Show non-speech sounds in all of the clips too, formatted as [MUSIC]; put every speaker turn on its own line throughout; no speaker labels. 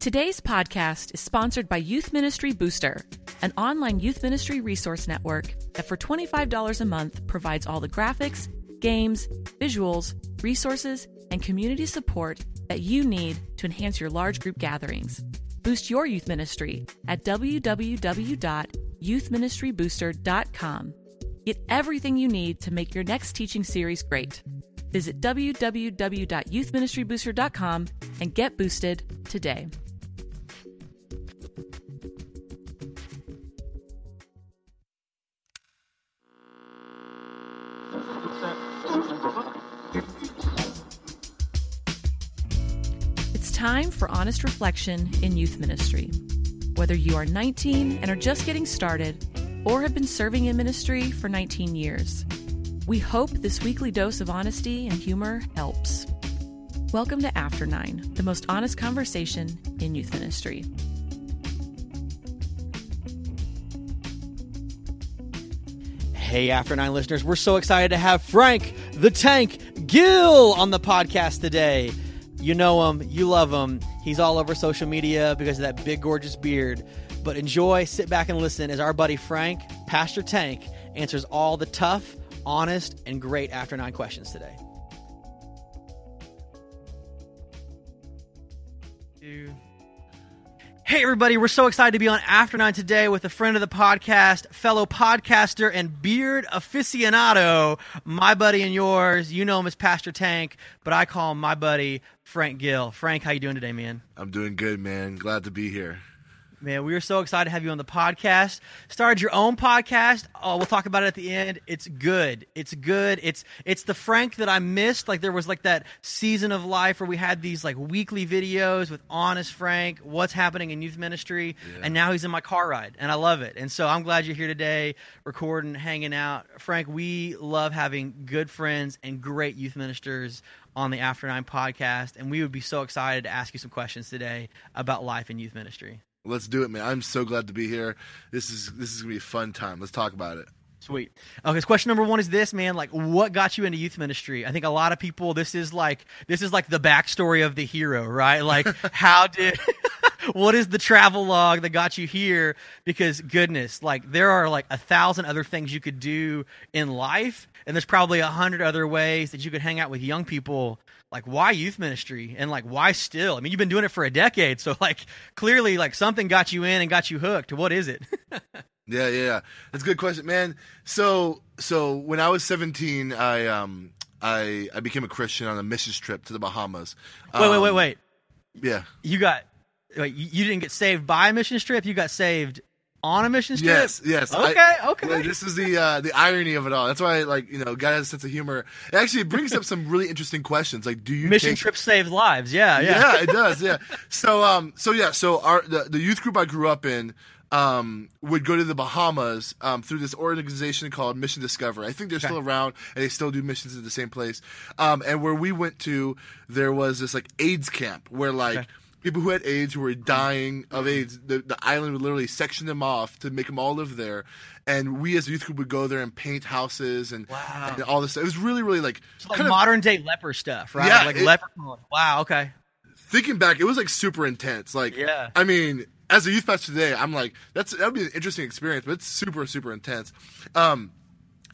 Today's podcast is sponsored by Youth Ministry Booster, an online youth ministry resource network that for $25 a month provides all the graphics, games, visuals, resources, and community support that you need to enhance your large group gatherings. Boost your youth ministry at www.youthministrybooster.com. Get everything you need to make your next teaching series great. Visit www.youthministrybooster.com and get boosted today. Time for honest reflection in youth ministry. Whether you are 19 and are just getting started, or have been serving in ministry for 19 years, we hope this weekly dose of honesty and humor helps. Welcome to After Nine, the most honest conversation in youth ministry.
Hey, After Nine listeners, we're so excited to have Frank the Tank Gill on the podcast today. You know him, you love him. He's all over social media because of that big, gorgeous beard. But enjoy, sit back and listen as our buddy Frank, Pastor Tank, answers all the tough, honest, and great After Nine questions today. Hey, everybody, we're so excited to be on After Nine today with a friend of the podcast, fellow podcaster, and beard aficionado, my buddy and yours. You know him as Pastor Tank, but I call him my buddy, Frank Gill. Frank, how you doing today, man?
I'm doing good, man. Glad to be here.
Man, we are so excited to have you on the podcast. Started your own podcast. Oh, we'll talk about it at the end. It's good. It's good. It's it's the Frank that I missed. Like there was like that season of life where we had these like weekly videos with honest Frank, what's happening in youth ministry,
Yeah.
and now he's in my car ride, and I love it. And so I'm glad you're here today, recording, hanging out. Frank, we love having good friends and great youth ministers on the After Nine podcast, and we would be so excited to ask you some questions today about life in youth ministry.
Let's do it, man. I'm so glad to be here. This is this is gonna be a fun time. Let's talk about it.
Sweet. Okay, so question number one is this, man. Like, what got you into youth ministry? I think a lot of people, this is like, this is like the backstory of the hero, right? Like, [LAUGHS] how did, [LAUGHS] what is the travel log that got you here? Because goodness, like, there are like a thousand other things you could do in life, and there's probably a hundred other ways that you could hang out with young people. Like, why youth ministry? And like, why still? I mean, you've been doing it for a decade, so like, clearly, like, something got you in and got you hooked. What is it?
Yeah, [LAUGHS] yeah, yeah. That's a good question, man. So so when I was 17, I um I I became a Christian on a missions trip to the Bahamas.
wait, wait, wait,
Um,
wait.
Yeah.
You got wait, you you didn't get saved by a mission trip. You got saved on a mission trip.
Yes, yes. I-
Okay, okay.
This is the uh, the irony of it all. That's why, like, you know, God has a sense of humor. Actually, It actually brings up some really interesting questions. Like, do you
mission
take-
trip saved lives. Yeah, yeah.
yeah, it does. Yeah. So um, so yeah, so our the, the youth group I grew up in um would go to the Bahamas um through this organization called Mission Discovery. I think they're still around and they still do missions at the same place. Um, and where we went to, there was this like AIDS camp where like.
Okay.
People who had AIDS, who were dying of AIDS, the, the island would literally section them off to make them all live there, and we as a youth group would go there and paint houses and,
Wow.
and all this. Stuff. It was really, really like
It's like
kind of
modern day leper stuff, right?
Yeah,
like
it-
leper. Wow. Okay.
thinking back, it was like super intense. Like,
Yeah.
I mean, as a youth pastor today, I'm like, that's that would be an interesting experience, but it's super, super intense. Um,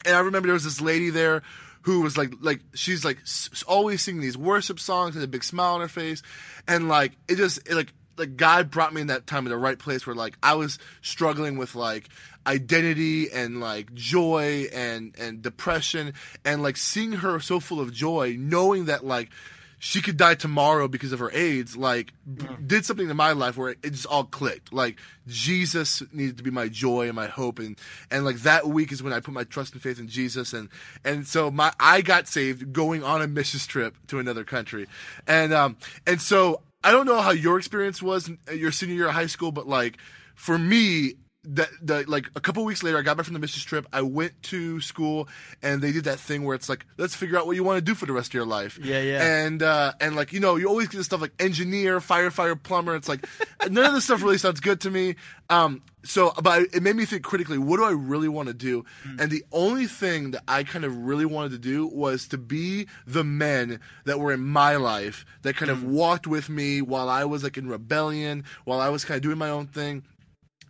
and I remember there was this lady there who was like, like she's like always singing these worship songs and a big smile on her face, and like it just it, like like God brought me in that time in the right place where like I was struggling with like identity and like joy and and depression. And like seeing her so full of joy, knowing that like she could die tomorrow because of her AIDS, like b- did something in my life where it, it just all clicked. Like Jesus needed to be my joy and my hope, and and like that week is when I put my trust and faith in Jesus, and and so my I got saved going on a missions trip to another country, and um and so I don't know how your experience was in your senior year of high school, but like for me, that the like a couple weeks later, I got back from the missions trip. I went to school, and they did that thing where it's like, let's figure out what you want to do for the rest of your life.
Yeah, yeah.
And uh, and like you know, you always get this stuff like engineer, firefighter, plumber. It's like [LAUGHS] none of this stuff really sounds good to me. Um, so, but it made me think critically. What do I really want to do? And the only thing that I kind of really wanted to do was to be the men that were in my life that kind of walked with me while I was like in rebellion, while I was kind of doing my own thing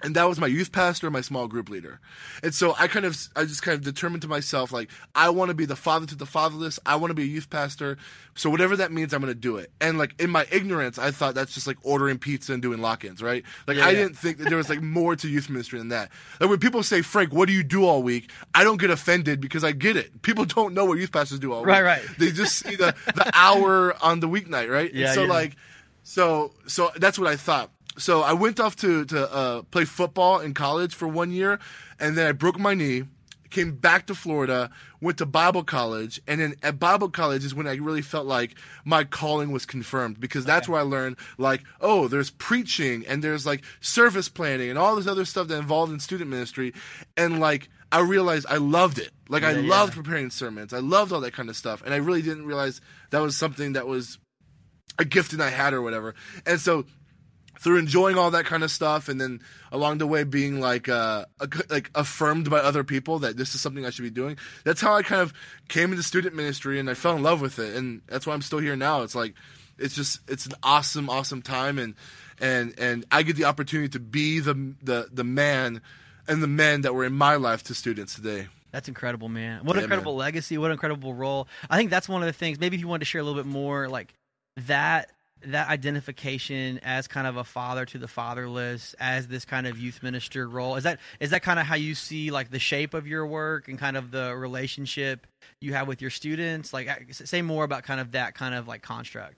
and that was my youth pastor, my small group leader. And so I kind of, I just kind of determined to myself, like, I want to be the father to the fatherless. I want to be a youth pastor. So whatever that means, I'm going to do it. And like in my ignorance, I thought that's just like ordering pizza and doing lock-ins, right? Like
Yeah,
I
yeah.
didn't think that there was like more to youth ministry than that. Like when people say, Frank, what do you do all week? I don't get offended because I get it. People don't know what youth pastors do all week.
Right, right.
They just see the, the hour on the weeknight, right? And
Yeah,
so
yeah.
like, so so that's what I thought. So I went off to to uh, play football in college for one year, and then I broke my knee. Came back to Florida, went to Bible college, and then at Bible college is when I really felt like my calling was confirmed because that's where I learned like, oh, there's preaching and there's like service planning and all this other stuff that involved in student ministry, and like I realized I loved it. Like I
Yeah, yeah.
loved preparing sermons, I loved all that kind of stuff, and I really didn't realize that was something that was a gift that I had or whatever. And so through enjoying all that kind of stuff and then along the way being like uh like affirmed by other people that this is something I should be doing. That's how I kind of came into student ministry and I fell in love with it and that's why I'm still here now. It's like it's just it's an awesome awesome time and and and I get the opportunity to be the the the man and the men that were in my life to students today.
That's incredible, man. What
Yeah,
incredible legacy. What incredible role. I think that's one of the things. Maybe if you wanted to share a little bit more, like that that identification as kind of a father to the fatherless, as this kind of youth minister role. Is that is that kind of how you see like the shape of your work and kind of the relationship you have with your students? Like, say more about kind of that kind of like construct.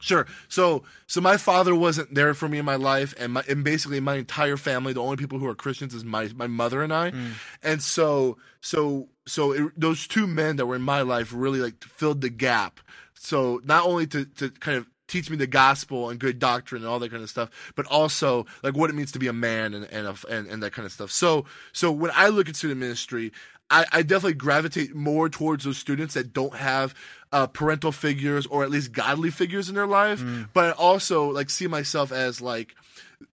Sure. So, so my father wasn't there for me in my life, and my, and basically my entire family. The only people who are Christians is my my mother and I, mm. and so so so it, those two men that were in my life really like filled the gap. So not only to to kind of teach me the gospel and good doctrine and all that kind of stuff, but also like what it means to be a man and and a, and, and that kind of stuff. So so when I look at student ministry, I, I definitely gravitate more towards those students that don't have uh, parental figures or at least godly figures in their life. But I also like see myself as like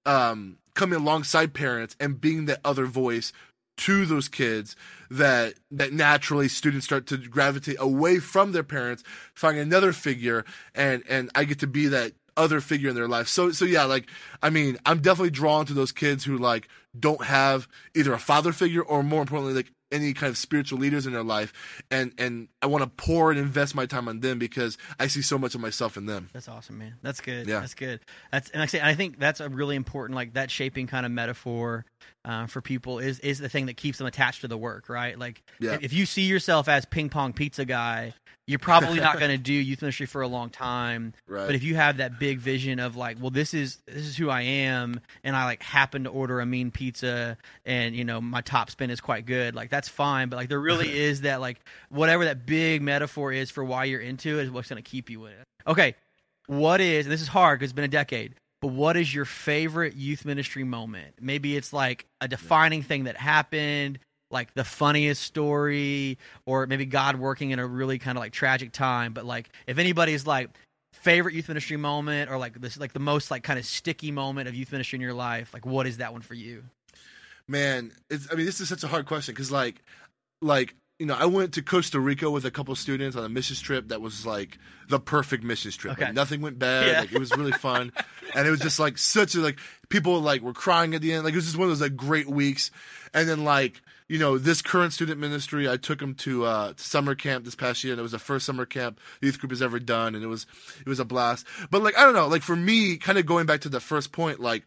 um, coming alongside parents and being that other voice to those kids that that naturally students start to gravitate away from their parents, find another figure, and and I get to be that other figure in their life. So so yeah, like I mean, I'm definitely drawn to those kids who like don't have either a father figure or more importantly like any kind of spiritual leaders in their life and and I want to pour and invest my time on them because I see so much of myself in them.
That's awesome, man. That's good.
Yeah.
That's good. That's and I say I think that's a really important like that shaping kind of metaphor uh, for people is is the thing that keeps them attached to the work, right? Like
Yeah.
if, if you see yourself as ping pong pizza guy, you're probably not [LAUGHS] going to do youth ministry for a long time.
Right.
But if you have that big vision of like, well, this is this is who I am, and I like happen to order a mean pizza, and you know my top spin is quite good, like that's fine. But like there really [LAUGHS] is that like whatever that big metaphor is for why you're into it is what's going to keep you in it. Okay, what is and this is hard because it's been a decade but what is your favorite youth ministry moment maybe it's like a defining thing that happened like the funniest story or maybe god working in a really kind of like tragic time but like if anybody's like favorite youth ministry moment or like this like the most like kind of sticky moment of youth ministry in your life like what is that one for you
Man, it's I mean this is such a hard question because like like you know I went to Costa Rica with a couple students on a missions trip that was like the perfect missions trip.
Okay.
Like, nothing went bad.
Yeah.
Like it was really fun, and it was just like such a like people like were crying at the end. Like it was just one of those like great weeks. And then like you know this current student ministry, I took them to uh, summer camp this past year, and it was the first summer camp the youth group has ever done, and it was it was a blast. But like I don't know, like for me, kind of going back to the first point, like.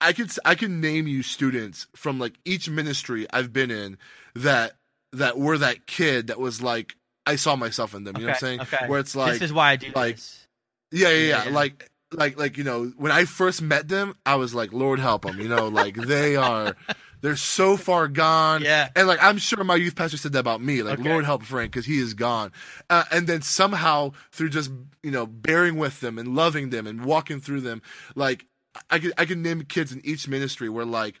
I could I can name you students from like each ministry I've been in that that were that kid that was like I saw myself in them. You know what I'm saying?
Okay, okay.
Where it's like
this is why i do
like-
this
yeah, yeah, yeah,
Yeah, yeah.
Like like like you know when I first met them, I was like Lord help them. You know, like they are they're so far gone.
Yeah.
And like I'm sure my youth pastor said that about me. Like
Okay.
Lord help Frank because he is gone. Uh, and then somehow through just you know bearing with them and loving them and walking through them, like I could I could name kids in each ministry where like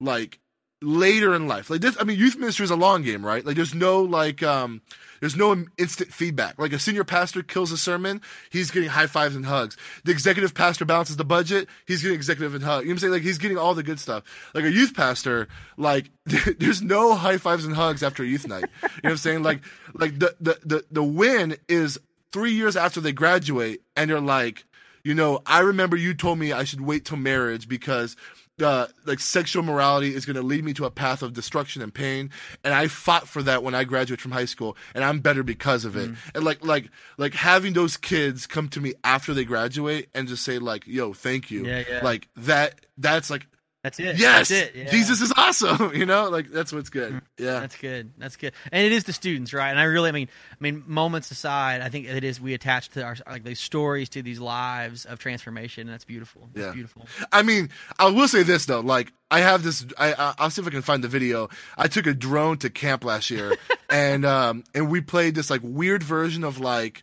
like later in life. Like this, I mean, youth ministry is a long game, right? Like there's no like, um, there's no instant feedback. Like a senior pastor kills a sermon, he's getting high fives and hugs. The executive pastor balances the budget, he's getting executive and hugs. You know what I'm saying? Like he's getting all the good stuff. Like a youth pastor, like [LAUGHS] there's no high fives and hugs after a youth night. You know what I'm saying? Like, like the, the, the, the win is three years after they graduate and they're like, you know, I remember you told me I should wait till marriage because uh, like sexual morality is going to lead me to a path of destruction and pain and i fought for that when i graduated from high school and i'm better because of it mm. and like like like having those kids come to me after they graduate and just say like yo thank you
yeah, yeah.
like that that's like
that's it.
Yes,
That's it. Yeah.
Jesus is awesome. [LAUGHS] You know, like that's what's good.
Mm-hmm.
Yeah,
that's good. That's good. And it is the students, right? And I really, I mean, I mean, moments aside, I think it is we attach to our like these stories to these lives of transformation, and that's beautiful. That's yeah, beautiful.
I mean, I will say this though, like I have this. I I'll see if I can find the video. I took a drone to camp last year, [LAUGHS] and um and we played this like weird version of like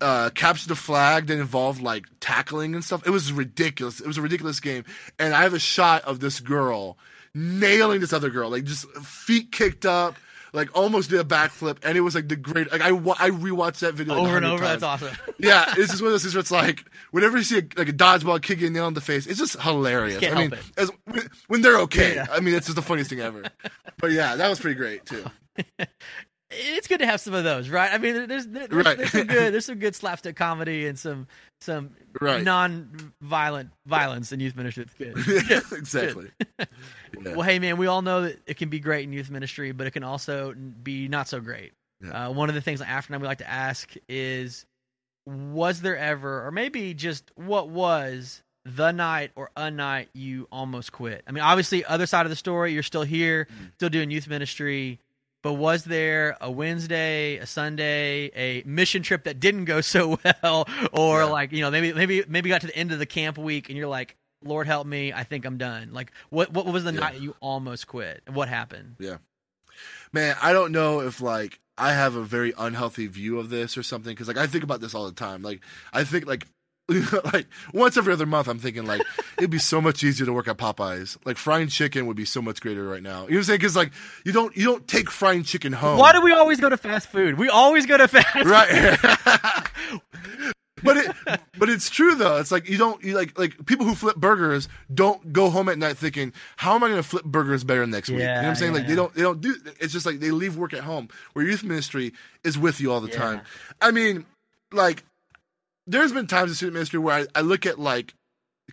uh, capture the flag that involved like tackling and stuff. It was ridiculous. It was a ridiculous game. And I have a shot of this girl nailing this other girl, like just feet kicked up, like almost did a backflip. And it was like the great. Like I I rewatched that video like,
over and over.
Times.
That's awesome. [LAUGHS]
yeah, it's just one of those things where it's like whenever you see a, like a dodgeball kick a nail in the face, it's just hilarious.
I
mean, as, when, when, they're okay. Yeah. I mean, it's just the funniest thing ever. but yeah, that was pretty great too [LAUGHS]
it's good to have some of those, right? I mean, there's there's, right. there's some good there's some [LAUGHS] good slapstick comedy and some some right. non-violent violence in youth ministry. It's good. [LAUGHS]
yeah, [LAUGHS] exactly.
Good. yeah. Well, hey man, we all know that it can be great in youth ministry, but it can also be not so great. Yeah. Uh, one of the things After Nine we like to ask is, was there ever, or maybe just what was the night or a night you almost quit? I mean, obviously, other side of the story, you're still here, mm. still doing youth ministry but was there a Wednesday, a Sunday, a mission trip that didn't go so [LAUGHS] well, or yeah. like you know maybe maybe maybe got to the end of the camp week and you're like, Lord help me, I think I'm done. Like what what was the yeah. night you almost quit? What happened?
Yeah, man, I don't know if like I have a very unhealthy view of this or something because like I think about this all the time. Like I think like [LAUGHS] like once every other month, I'm thinking like it'd be so much easier to work at Popeyes. Like frying chicken would be so much greater right now. You know what I'm saying? Because like you don't you don't take frying chicken home.
Why do we always go to fast food? We always go to fast.
Right. [LAUGHS] but it but it's true though. It's like you don't you like like people who flip burgers don't go home at night thinking how am I going to flip burgers better next week? You know what I'm saying? Yeah, like yeah. they don't they don't do. It's just like they leave work at home. Where youth ministry is with you all the yeah. time. I mean, like there's been times in student ministry where I, I look at like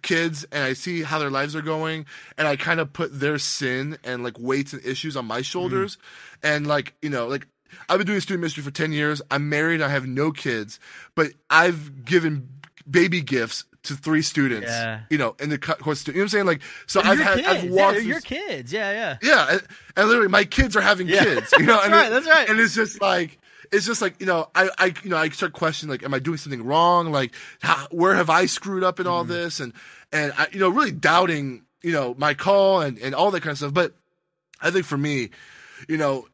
kids and I see how their lives are going and I kind of put their sin and like weights and issues on my shoulders. Mm-hmm. And like, you know, like I've been doing student ministry for 10 years. I'm married. I have no kids, but I've given baby gifts to three students, yeah. you know, in the course. You know what I'm saying? Like, so I've had,
kids.
I've walked.
Yeah, your kids. Yeah, yeah.
Yeah. And, and, literally my kids are having yeah. kids, you know, [LAUGHS]
that's
and
right. It, that's right.
And it's just like, it's just like you know I, I you know I start questioning like am I doing something wrong like how, where have I screwed up in all mm-hmm. this and and I, you know really doubting you know my call and and all that kind of stuff but I think for me you know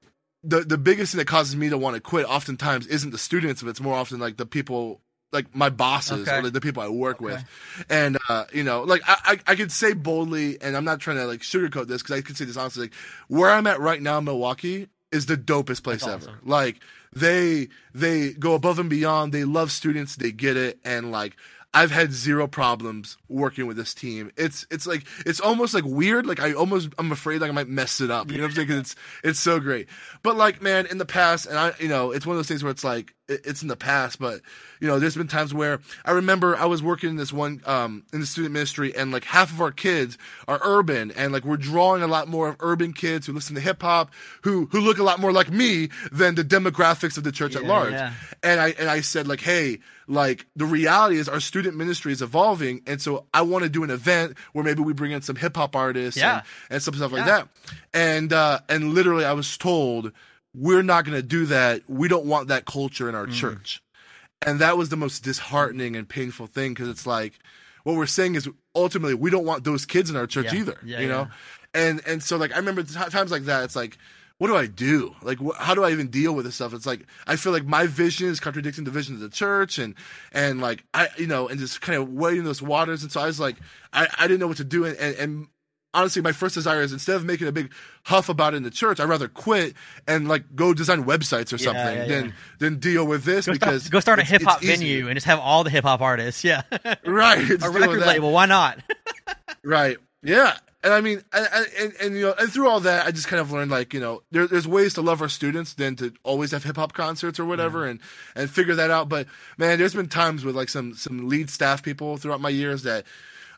the the biggest thing that causes me to want to quit oftentimes isn't the students but it's more often like the people like my bosses okay. or like the people I work okay. with, and uh, you know, like I, I, I could say boldly, and I'm not trying to like sugarcoat this because I can say this honestly, like where I'm at right now in Milwaukee is the dopest place That's ever. Awesome. Like they they go above and beyond. They love students. They get it, and like I've had zero problems working with this team. It's it's like it's almost like weird. Like I almost I'm afraid like I might mess it up. You know what I'm saying? Cause it's it's so great. But like man, in the past, and I you know it's one of those things where it's like it's in the past, but you know there's been times where I remember I was working in this one um in the student ministry, and like half of our kids are urban, and like we're drawing a lot more of urban kids who listen to hip hop, who who look a lot more like me than the demographics of the church
yeah,
at large.
Yeah.
And I and I said like, hey like the reality is our student ministry is evolving and so i want to do an event where maybe we bring in some hip-hop artists
yeah.
and, and some stuff like that and uh and literally i was told we're not going to do that we don't want that culture in our mm. church and that was the most disheartening and painful thing because it's like what we're saying is ultimately we don't want those kids in our church
yeah.
either
yeah,
you know and and so like i remember times like that it's like what do I do? Like, wh- how do I even deal with this stuff? It's like I feel like my vision is contradicting the vision of the church, and and like I, you know, and just kind of wading those waters. And so I was like, I, I didn't know what to do, and, and, and honestly, my first desire is instead of making a big huff about it in the church, I'd rather quit and like go design websites or
Yeah,
something
yeah,
than
yeah.
than deal with this
Go
because
start, go start a hip hop venue and just have all the hip hop artists. Yeah, [LAUGHS]
right?
A record label. Why not? [LAUGHS]
Right. Yeah. And I mean, and, and, and you know, and through all that, I just kind of learned like you know, there, there's ways to love our students than to always have hip hop concerts or whatever, and and figure that out. But man, there's been times with like some some lead staff people throughout my years that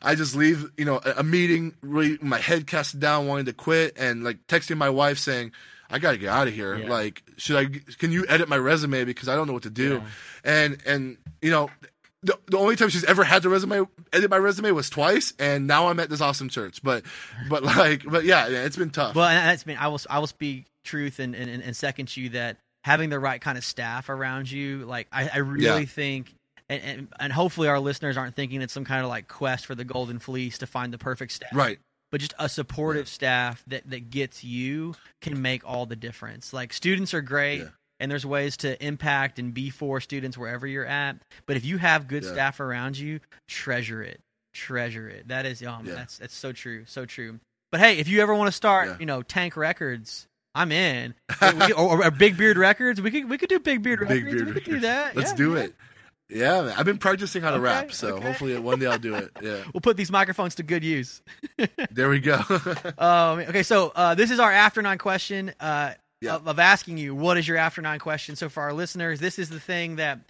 I just leave you know a, a meeting really my head cast down, wanting to quit, and like texting my wife saying. I gotta get out of here.
Yeah.
Like, should I? Can you edit my resume because I don't know what to do? And and you know, the, the only time she's ever had to resume edit my resume was twice, and now I'm at this awesome church. But but like but yeah, yeah it's been tough.
Well, and that's been I will I will speak truth and and, and second you that having the right kind of staff around you, like I, I really
Yeah.
think. And, and, and hopefully our listeners aren't thinking it's some kind of like quest for the golden fleece to find the perfect staff
right.
but just a supportive staff that that gets you can make all the difference. Like students are great
Yeah.
and there's ways to impact and be for students wherever you're at, but if you have good
Yeah.
staff around you, treasure it. Treasure it. That is um
Yeah.
that's that's so true. So true. But hey, if you ever want to start,
Yeah.
you know, Tank Records, I'm in. [LAUGHS] We or, or Big Beard Records, we could we could do Big Beard Records.
Big beard.
we could do that.
Let's
Yeah,
do
yeah.
it. Yeah, man. I've been practicing how to
Okay,
rap, so
okay.
hopefully one day I'll do it. [LAUGHS] Yeah.
We'll put these microphones to good use. [LAUGHS]
There we go. [LAUGHS]
Um, okay, so uh, this is our after nine question uh,
Yeah.
of, of asking you what is your after nine question. So for our listeners, this is the thing that,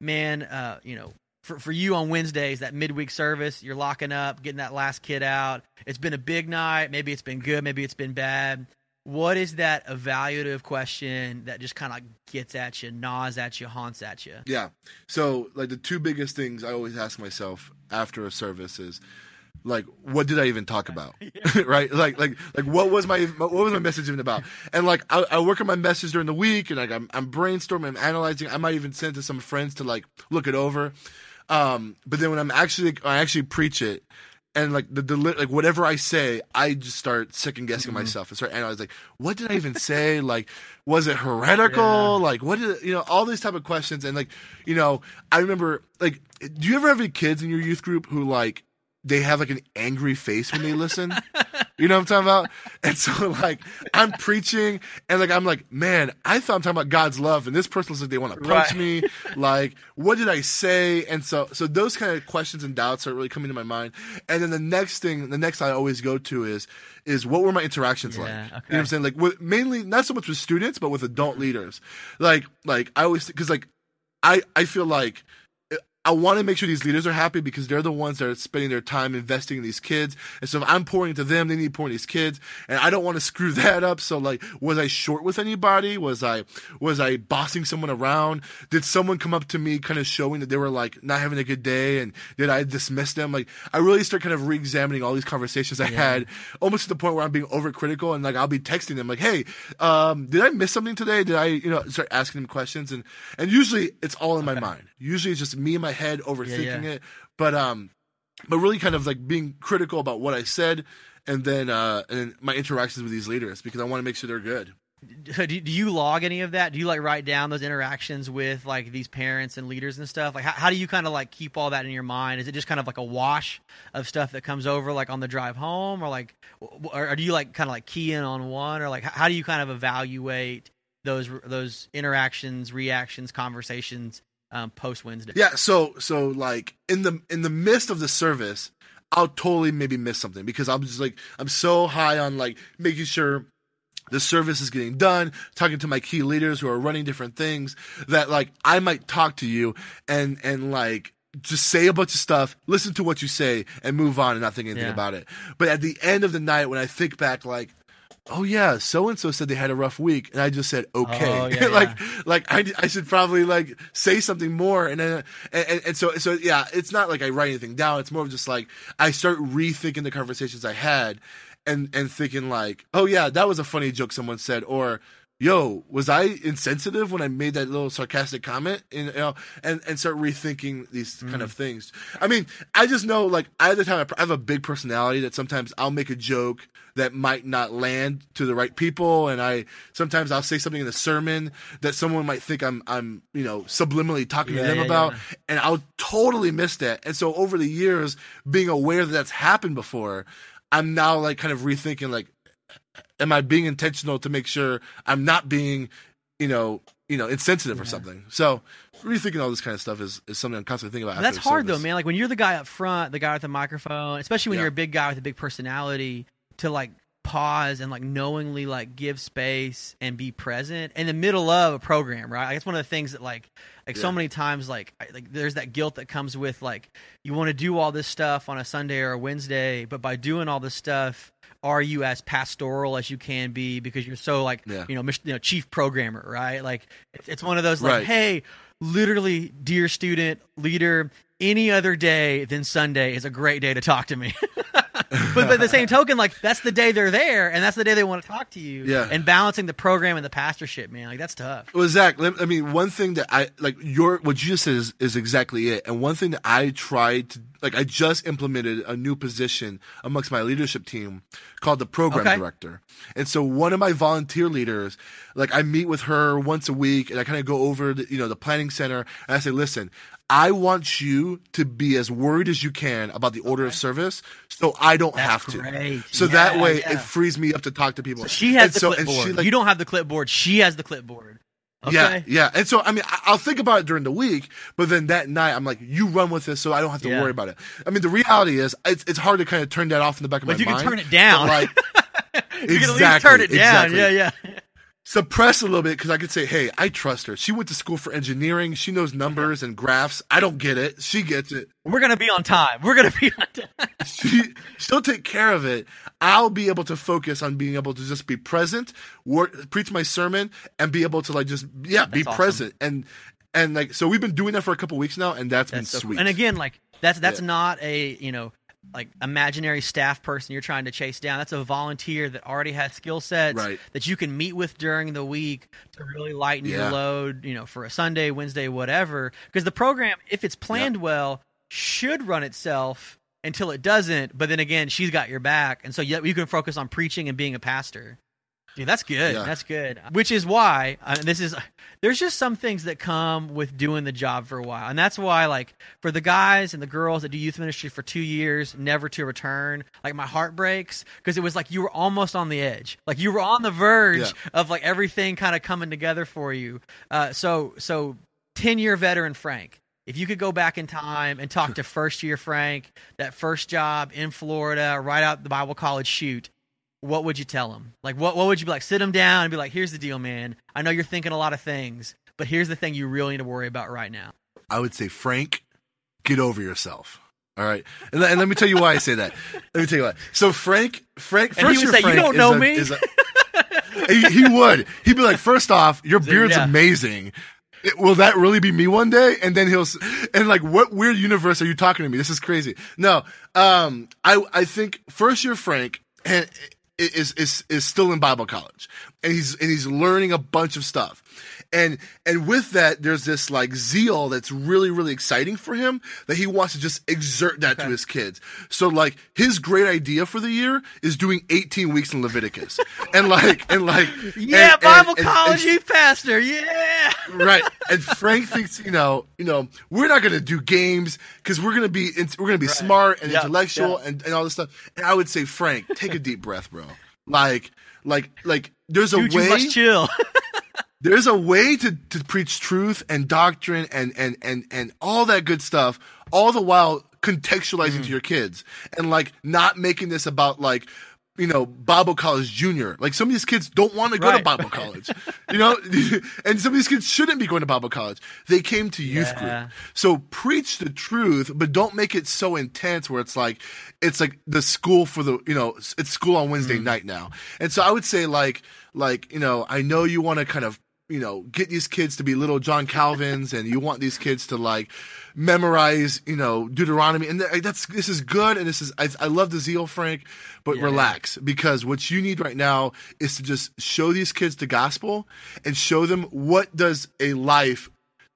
man, uh, you know, for for you on Wednesdays, that midweek service, you're locking up, getting that last kid out. It's been a big night. Maybe it's been good. Maybe it's been bad. What is that evaluative question that just kind of gets at you, gnaws at you, haunts at you?
Yeah. So, like, the two biggest things I always ask myself after a service is, like, what did I even talk [LAUGHS] about? [LAUGHS] right? Like, like, like, what was my what was my message even about? And like, I, I work on my message during the week, and like, I'm I'm brainstorming, I'm analyzing. I might even send it to some friends to like look it over. Um, but then when I'm actually I actually preach it. And like the deli- like whatever I say, I just start second guessing mm-hmm. myself and start analyzing. Like, what did I even say? [LAUGHS] Like, was it heretical?
Yeah.
Like, what did you know? All these type of questions, and like, you know, I remember like, do you ever have any kids in your youth group who like they have like an angry face when they listen? you know what I'm talking about? And so like, I'm preaching, and like, I'm like, man, I thought I'm talking about God's love, and this person looks like they want to punch
Right.
me. Like, what did I say? And so, so those kind of questions and doubts are really coming to my mind. And then the next thing, the next I always go to is, is what were my interactions like?
Yeah,
You know what. I'm saying? Like, with, mainly not so much with students, but with adult leaders. Like, like I always because like I I feel like I want to make sure these leaders are happy because they're the ones that are spending their time investing in these kids. And so if I'm pouring into them, they need to pour in these kids. And I don't want to screw [LAUGHS] that up. So like, was I short with anybody? Was I, was I bossing someone around? Did someone come up to me kind of showing that they were like not having a good day? And did I dismiss them? Like, I really start kind of re-examining all these conversations I had almost to the point where I'm being overcritical and like, I'll be texting them like, Hey, um, did I miss something today? Did I, you know, start asking them questions? And, and usually it's all in my mind. Usually it's just me and my head overthinking
yeah.
it. But um, but really kind of like being critical about what I said, and then uh, and my interactions with these leaders because I want to make sure they're good.
So do, do you log any of that? Do you like write down those interactions with like these parents and leaders and stuff? Like how, how do you kind of like keep all that in your mind? Is it just kind of like a wash of stuff that comes over like on the drive home or like or, or do you like kind of like key in on one or like how do you kind of evaluate those those interactions, reactions, conversations um, post Wednesday?
Yeah. So so like in the in the midst of the service, I'll totally maybe miss something because I'm just like I'm so high on like making sure the service is getting done, talking to my key leaders who are running different things that like I might talk to you and and like just say a bunch of stuff, listen to what you say, and move on and not think anything
Yeah.
about it. But at the end of the night, when I think back, like, oh yeah, so and so said they had a rough week, and I just said okay,
Oh, yeah, [LAUGHS]
like like I, I should probably like say something more, and then and, and, and so so yeah, it's not like I write anything down. It's more of just like I start rethinking the conversations I had, and and thinking like, oh yeah, that was a funny joke someone said, or yo, was I insensitive when I made that little sarcastic comment? And you know, and and start rethinking these kind mm. of things. I mean, I just know like I at the time I have a big personality that sometimes I'll make a joke that might not land to the right people, and I sometimes I'll say something in the sermon that someone might think I'm I'm you know subliminally talking
Yeah,
to them
yeah,
about,
yeah.
and I'll totally miss that. And so over the years, being aware that that's happened before. I'm now like kind of rethinking like, am I being intentional to make sure I'm not being, you know, you know, insensitive or something. So rethinking all this kind of stuff is, is something I'm constantly thinking about.
That's hard though, man. Like when you're the guy up front, the guy with the microphone, especially when
Yeah.
you're a big guy with a big personality, to like pause and like knowingly like give space and be present in the middle of a program, right? Like, it's one of the things that like like so many times like like there's that guilt that comes with like you want to do all this stuff on a Sunday or a Wednesday, but by doing all this stuff, are you as pastoral as you can be because you're so like
Yeah.
you know mis- you know chief programmer, right? Like it's, it's one of those like
Right.
hey, literally, dear student, leader, any other day than Sunday is a great day to talk to me. [LAUGHS] but, at the same token, like that's the day they're there, and that's the day they want to talk to you.
Yeah.
And balancing the program and the pastorship, man, like that's tough.
Well, Zach, let- I mean, one thing that I like your what you just said is, is exactly it. And one thing that I tried to like, I just implemented a new position amongst my leadership team called the program
Okay.
director. And so one of my volunteer leaders, like I meet with her once a week, and I kind of go over the, you know the planning center, and I say, listen. I want you to be as worried as you can about the order of service, so I don't
That's
have to.
great.
So that way,
yeah.
it frees me up to talk to people.
She has
And
the
so-
clipboard.
she, like,
you don't have the clipboard. She has the clipboard. Okay.
yeah, yeah. And so, I mean, I- I'll think about it during the week, but then that night, I'm like, you run with this so I don't have to
Yeah.
worry about it. I mean, the reality is, it's, it's hard to kind of turn that off in the back of
But
my mind.
But you can
mind.
turn it down.
Like, [LAUGHS]
You can at least
Exactly,
turn it down.
exactly.
Yeah, yeah.
Suppress a little bit because I could say, hey, I trust her. She went to school for engineering. She knows numbers and graphs. I don't get it. She gets it.
We're gonna be on time. We're gonna be on time. [LAUGHS]
she she'll take care of it. I'll be able to focus on being able to just be present, work, preach my sermon, and be able to like just yeah be
awesome.
present and and like so we've been doing that for a couple weeks now, and that's been
That's so cool.
sweet.
And again, like that's that's
Yeah.
not a you know like imaginary staff person you're trying to chase down. That's a volunteer that already has skill sets
Right.
that you can meet with during the week to really lighten your load. You know, for a Sunday, Wednesday, whatever. Because the program, if it's planned well, should run itself until it doesn't. But then again, she's got your back, and so yeah, you can focus on preaching and being a pastor. Dude, that's good.
Yeah.
That's good. Which is why uh, this is. There's just some things that come with doing the job for a while, and that's why, like, for the guys and the girls that do youth ministry for two years, never to return, like my heart breaks because it was like you were almost on the edge, like you were on the verge
Yeah.
of like everything kind of coming together for you. Uh, so, so ten year veteran Frank, if you could go back in time and talk to first year Frank, that first job in Florida, right out the Bible college shoot, what would you tell him? Like, what, what would you be like? Sit him down and be like, here's the deal, man. I know you're thinking a lot of things, but here's the thing you really need to worry about right now.
I would say, Frank, get over yourself. All right, and, let- and let me tell you why I say that. Let me tell you why. So Frank, Frank,
And he
first
would say, "You don't know
a-
me."
a- [LAUGHS] he, he would. He'd be like, first off, your beard's
yeah.
amazing. It- will that really be me one day? And then he'll and like, what weird universe are you talking to me? This is crazy. No, um, I I think first year Frank and is is is still in Bible college, and he's and he's learning a bunch of stuff, and and with that, there's this like zeal that's really really exciting for him that he wants to just exert that to his kids. So like his great idea for the year is doing 18 weeks in Leviticus, [LAUGHS] and like and like
Yeah,
and-
Bible
and-
college
and-
pastor. Yeah.
right. And [LAUGHS] Frank thinks, you know, you know, we're not going to do games because we're going to be, we're going to be smart and
Yeah,
intellectual
yeah.
And, and all this stuff. And I would say, Frank, take a deep breath, bro. Like, like, like, there's a
Dude, you
way,
must chill. [LAUGHS]
there's a way to, to preach truth and doctrine and, and, and, and all that good stuff, all the while contextualizing
Mm.
to your kids and like not making this about like, you know, Bible college junior. Like some of these kids don't want to go to Bible college, you know, [LAUGHS] and some of these kids shouldn't be going to Bible college. They came to youth
Yeah.
group. So preach the truth, but don't make it so intense where it's like, it's like the school for the, you know, it's school on Wednesday
Mm.
night now. And so I would say like, like, you know, I know you want to kind of you know, get these kids to be little John Calvins, and you want these kids to like memorize, you know, Deuteronomy, and that's this is good, and this is I, I love the zeal, Frank, but
Yeah,
relax because what you need right now is to just show these kids the gospel and show them what does a life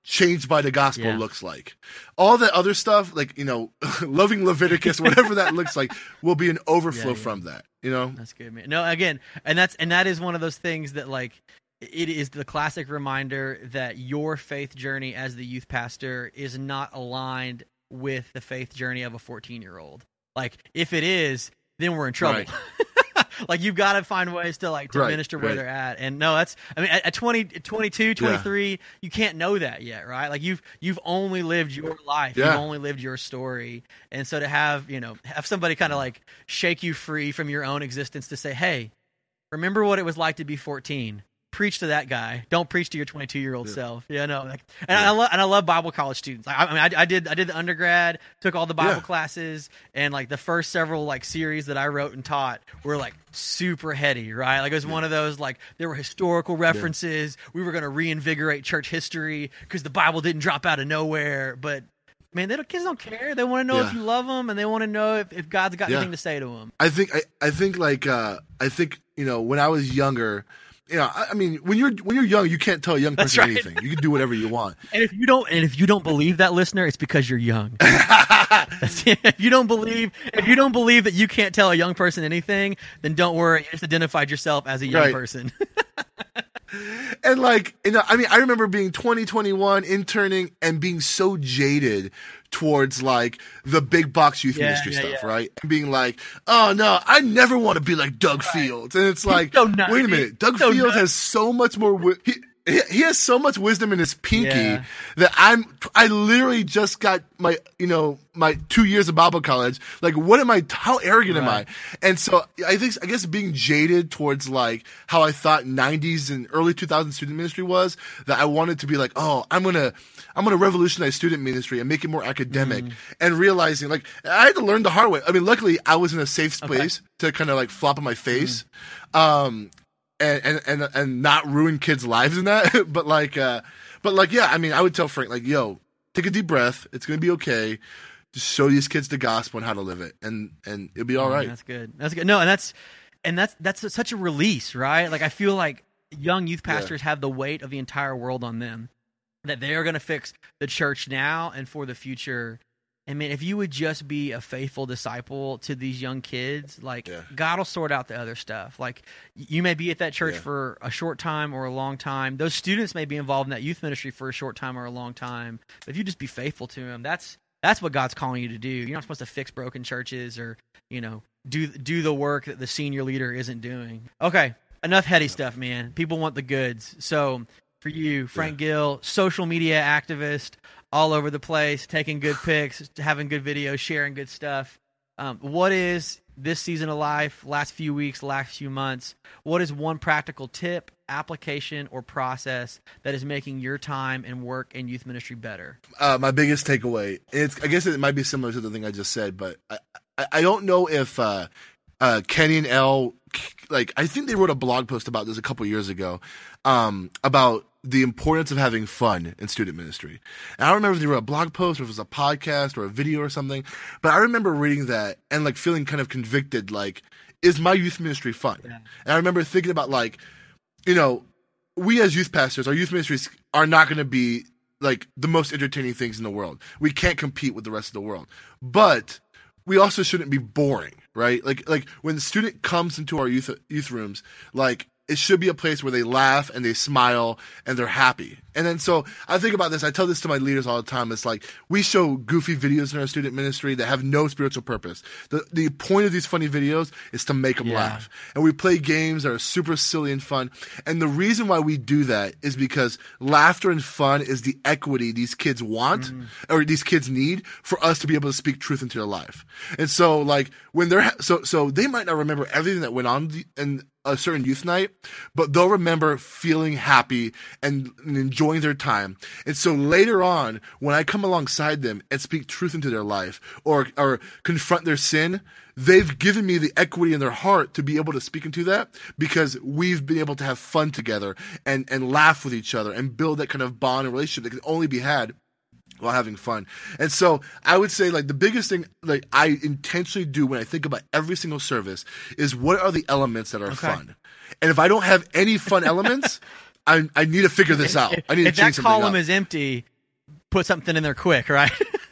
changed by the gospel
Yeah.
looks like. All that other stuff, like you know, [LAUGHS] loving Leviticus, whatever that looks like, will be an [LAUGHS] overflow
Yeah, yeah.
from that. You know,
That's good, man. No, again, and that's and that is one of those things that like it is the classic reminder that your faith journey as the youth pastor is not aligned with the faith journey of a 14 year old. Like if it is, then we're in trouble.
Right. [LAUGHS]
like you've got to find ways to like to
Right,
minister where
right.
they're at. And no, that's I mean at, at 20, 22, 23, you can't know that yet, right? Like you've you've only lived your life. You've only lived your story. And so to have, you know, have somebody kind of like shake you free from your own existence to say, "Hey, remember what it was like to be 14." Preach to that guy. Don't preach to your 22 year old self. Yeah, no. Like, and I love and I love Bible college students. I, I mean, I, I did I did the undergrad, took all the Bible
Yeah.
classes, and like the first several like series that I wrote and taught were like super heady, right? Like it was one of those like there were historical references. We were going to reinvigorate church history because the Bible didn't drop out of nowhere. But man, they don't, kids don't care. They want to know if you love them, and they want to know if, if God's got
Yeah.
anything to say to them.
I think I, I think like uh, I think you know when I was younger, you know I, I mean when you're when you're young you can't tell a young person
right.
anything. You can do whatever you want.
And if you don't, and if you don't believe that, listener, it's because you're young. [LAUGHS] If you don't believe, if you don't believe that you can't tell a young person anything, then don't worry. You just identified yourself as a young
Right.
person. [LAUGHS]
and like you know i mean i remember being 20 21 interning and being so jaded towards like the big box youth
Yeah,
ministry
yeah,
stuff
yeah.
right and being like oh no i never want to be like doug fields and it's like
so
wait a minute doug
So
fields
nutty.
has so much more wi- he, he has so much wisdom in his pinky
Yeah.
that I'm I literally just got my you know my two years of Bible college. Like, what am I? How arrogant am I? And so I think I guess being jaded towards like how I thought '90s and early 2000s student ministry was that I wanted to be like, oh, I'm gonna I'm gonna revolutionize student ministry and make it more academic.
Mm.
And realizing like I had to learn the hard way. I mean, luckily I was in a safe space to kind of like flop on my face.
Mm.
Um, and, and and and not ruin kids' lives in that. [LAUGHS] but like, uh, but like, yeah, I mean, I would tell Frank like, yo, take a deep breath. It's gonna be okay. Just show these kids the gospel and how to live it, and and it'll be all right.
That's good. That's good. No, and that's and that's that's such a release, right? Like I feel like young youth pastors have the weight of the entire world on them. That they are going to fix the church now and for the future. And man, if you would just be a faithful disciple to these young kids, like
Yeah.
God will sort out the other stuff. Like you may be at that church
Yeah.
for a short time or a long time. Those students may be involved in that youth ministry for a short time or a long time. But if you just be faithful to them, that's that's what God's calling you to do. You're not supposed to fix broken churches or you know do do the work that the senior leader isn't doing. Okay, enough heady stuff, man. People want the goods. So for you, Frank Gill, social media activist, all over the place, taking good pics, having good videos, sharing good stuff. Um, what is this season of life, last few weeks, last few months? What is one practical tip, application, or process that is making your time and work in youth ministry better?
uh, my biggest takeaway. It's I guess it might be similar to the thing I just said, but I I, I don't know if uh, uh, Kenny and Elle like I think they wrote a blog post about this a couple years ago um, about the importance of having fun in student ministry. And I don't remember if they wrote a blog post or if it was a podcast or a video or something, but I remember reading that and like feeling kind of convicted, like, is my youth ministry fun? And I remember thinking about like, you know, we as youth pastors, our youth ministries are not going to be like the most entertaining things in the world. We can't compete with the rest of the world. But we also shouldn't be boring, right? Like like when the student comes into our youth youth rooms, like it should be a place where they laugh and they smile and they're happy. And then so I think about this, I tell this to my leaders all the time. It's like we show goofy videos in our student ministry that have no spiritual purpose. The the point of these funny videos is to make them
Yeah.
laugh. And we play games that are super silly and fun. And the reason why we do that is because laughter and fun is the equity these kids want mm. or these kids need for us to be able to speak truth into their life. And so like when they're ha- so so they might not remember everything that went on in a certain youth night, but they'll remember feeling happy and, and enjoying their time. And so later on, when I come alongside them and speak truth into their life or or confront their sin, they've given me the equity in their heart to be able to speak into that because we've been able to have fun together and and laugh with each other and build that kind of bond and relationship that can only be had while having fun. And so I would say like the biggest thing like I intentionally do when I think about every single service is what are the elements that are fun. And if I don't have any fun elements, [LAUGHS] I I need to figure this out. I need to change
if
that
column
up.
is empty, put something in there quick, right? [LAUGHS]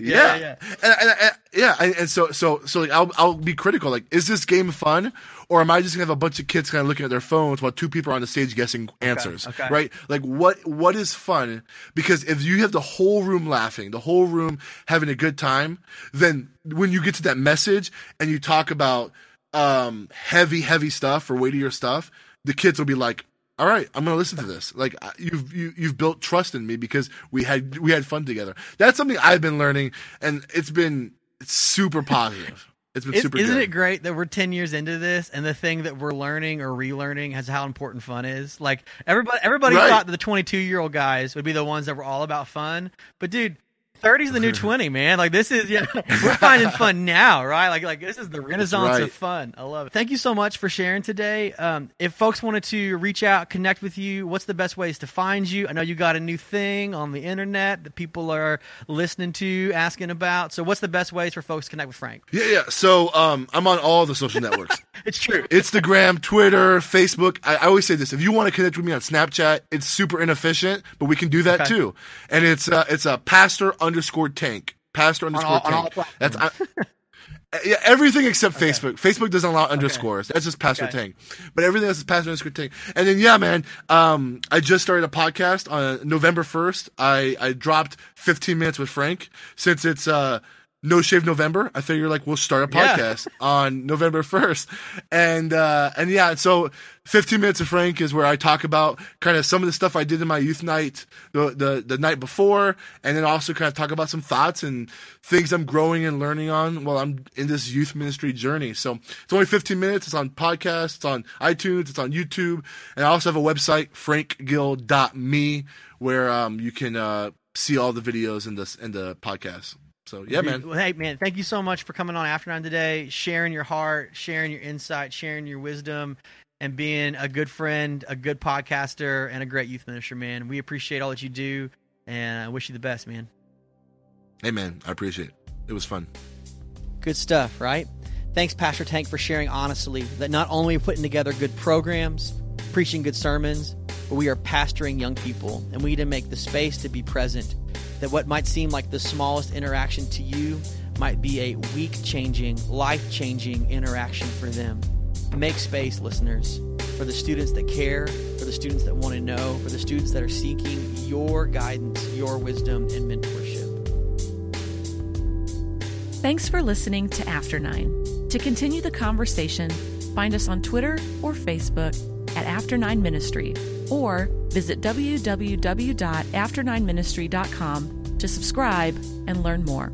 yeah.
yeah.
And, and, and, yeah, and, and so so so like I'll I'll be critical. Like, is this game fun, or am I just gonna have a bunch of kids kind of looking at their phones while two people are on the stage guessing answers?
okay.
Right? Like, what what is fun? Because if you have the whole room laughing, the whole room having a good time, then when you get to that message and you talk about um heavy heavy stuff or weightier stuff, the kids will be like. All right, I'm gonna listen to this. Like you've you, you've built trust in me because we had we had fun together. That's something I've been learning, and it's been it's super positive. It's been
Is,
super.
isn't
good.
it great that we're 10 years into this and the thing that we're learning or relearning is how important fun is? Like everybody everybody
Right.
thought that the 22-year-old guys would be the ones that were all about fun, but dude, 30's the new [LAUGHS] 20, man. Like this is yeah, [LAUGHS] we're finding fun now, right? Like like this is the renaissance
right.
of fun. I love it. Thank you so much for sharing today. Um, if folks wanted to reach out, connect with you, what's the best ways to find you? I know you got a new thing on the internet that people are listening to, asking about. So what's the best ways for folks to connect with Frank?
Yeah, yeah. So um, I'm on all the social networks. [LAUGHS]
It's true.
Instagram, Twitter, Facebook. I, I always say this: if you want to connect with me on Snapchat, it's super inefficient, but we can do that
Okay.
too. And it's uh, it's a pastor underscore tank. Pastor underscore
all- on all
tank. That's I, [LAUGHS] yeah, everything except Facebook. Facebook doesn't allow underscores. That's just Pastor
Okay.
Tank. But everything else is Pastor underscore Tank. And then yeah, man. Um, I just started a podcast on November first. I I dropped 15 minutes with Frank since it's uh. No Shave November. I figure like we'll start a
Yeah.
podcast on November first, and uh, and yeah, so 15 minutes of Frank is where I talk about kind of some of the stuff I did in my youth night the, the the night before, and then also kind of talk about some thoughts and things I'm growing and learning on while I'm in this youth ministry journey. So it's only 15 minutes. It's on podcasts, it's on iTunes, it's on YouTube, and I also have a website frankgill.me where um, you can uh, see all the videos in this in the podcast. So yeah, man.
Well, hey, man, thank you so much for coming on After Nine today, sharing your heart, sharing your insight, sharing your wisdom, and being a good friend, a good podcaster, and a great youth minister, man. We appreciate all that you do, and I wish you the best, man.
Hey, man. I appreciate it. It was fun.
Good stuff, right? Thanks, Pastor Tank, for sharing honestly that not only are we putting together good programs, preaching good sermons, but we are pastoring young people, and we need to make the space to be present. That what might seem like the smallest interaction to you might be a week changing, life changing interaction for them. Make space, listeners, for the students that care, for the students that want to know, for the students that are seeking your guidance, your wisdom, and mentorship.
Thanks for listening to After Nine. To continue the conversation, find us on Twitter or Facebook at After Nine Ministry or visit www.after9ministry.com to subscribe and learn more.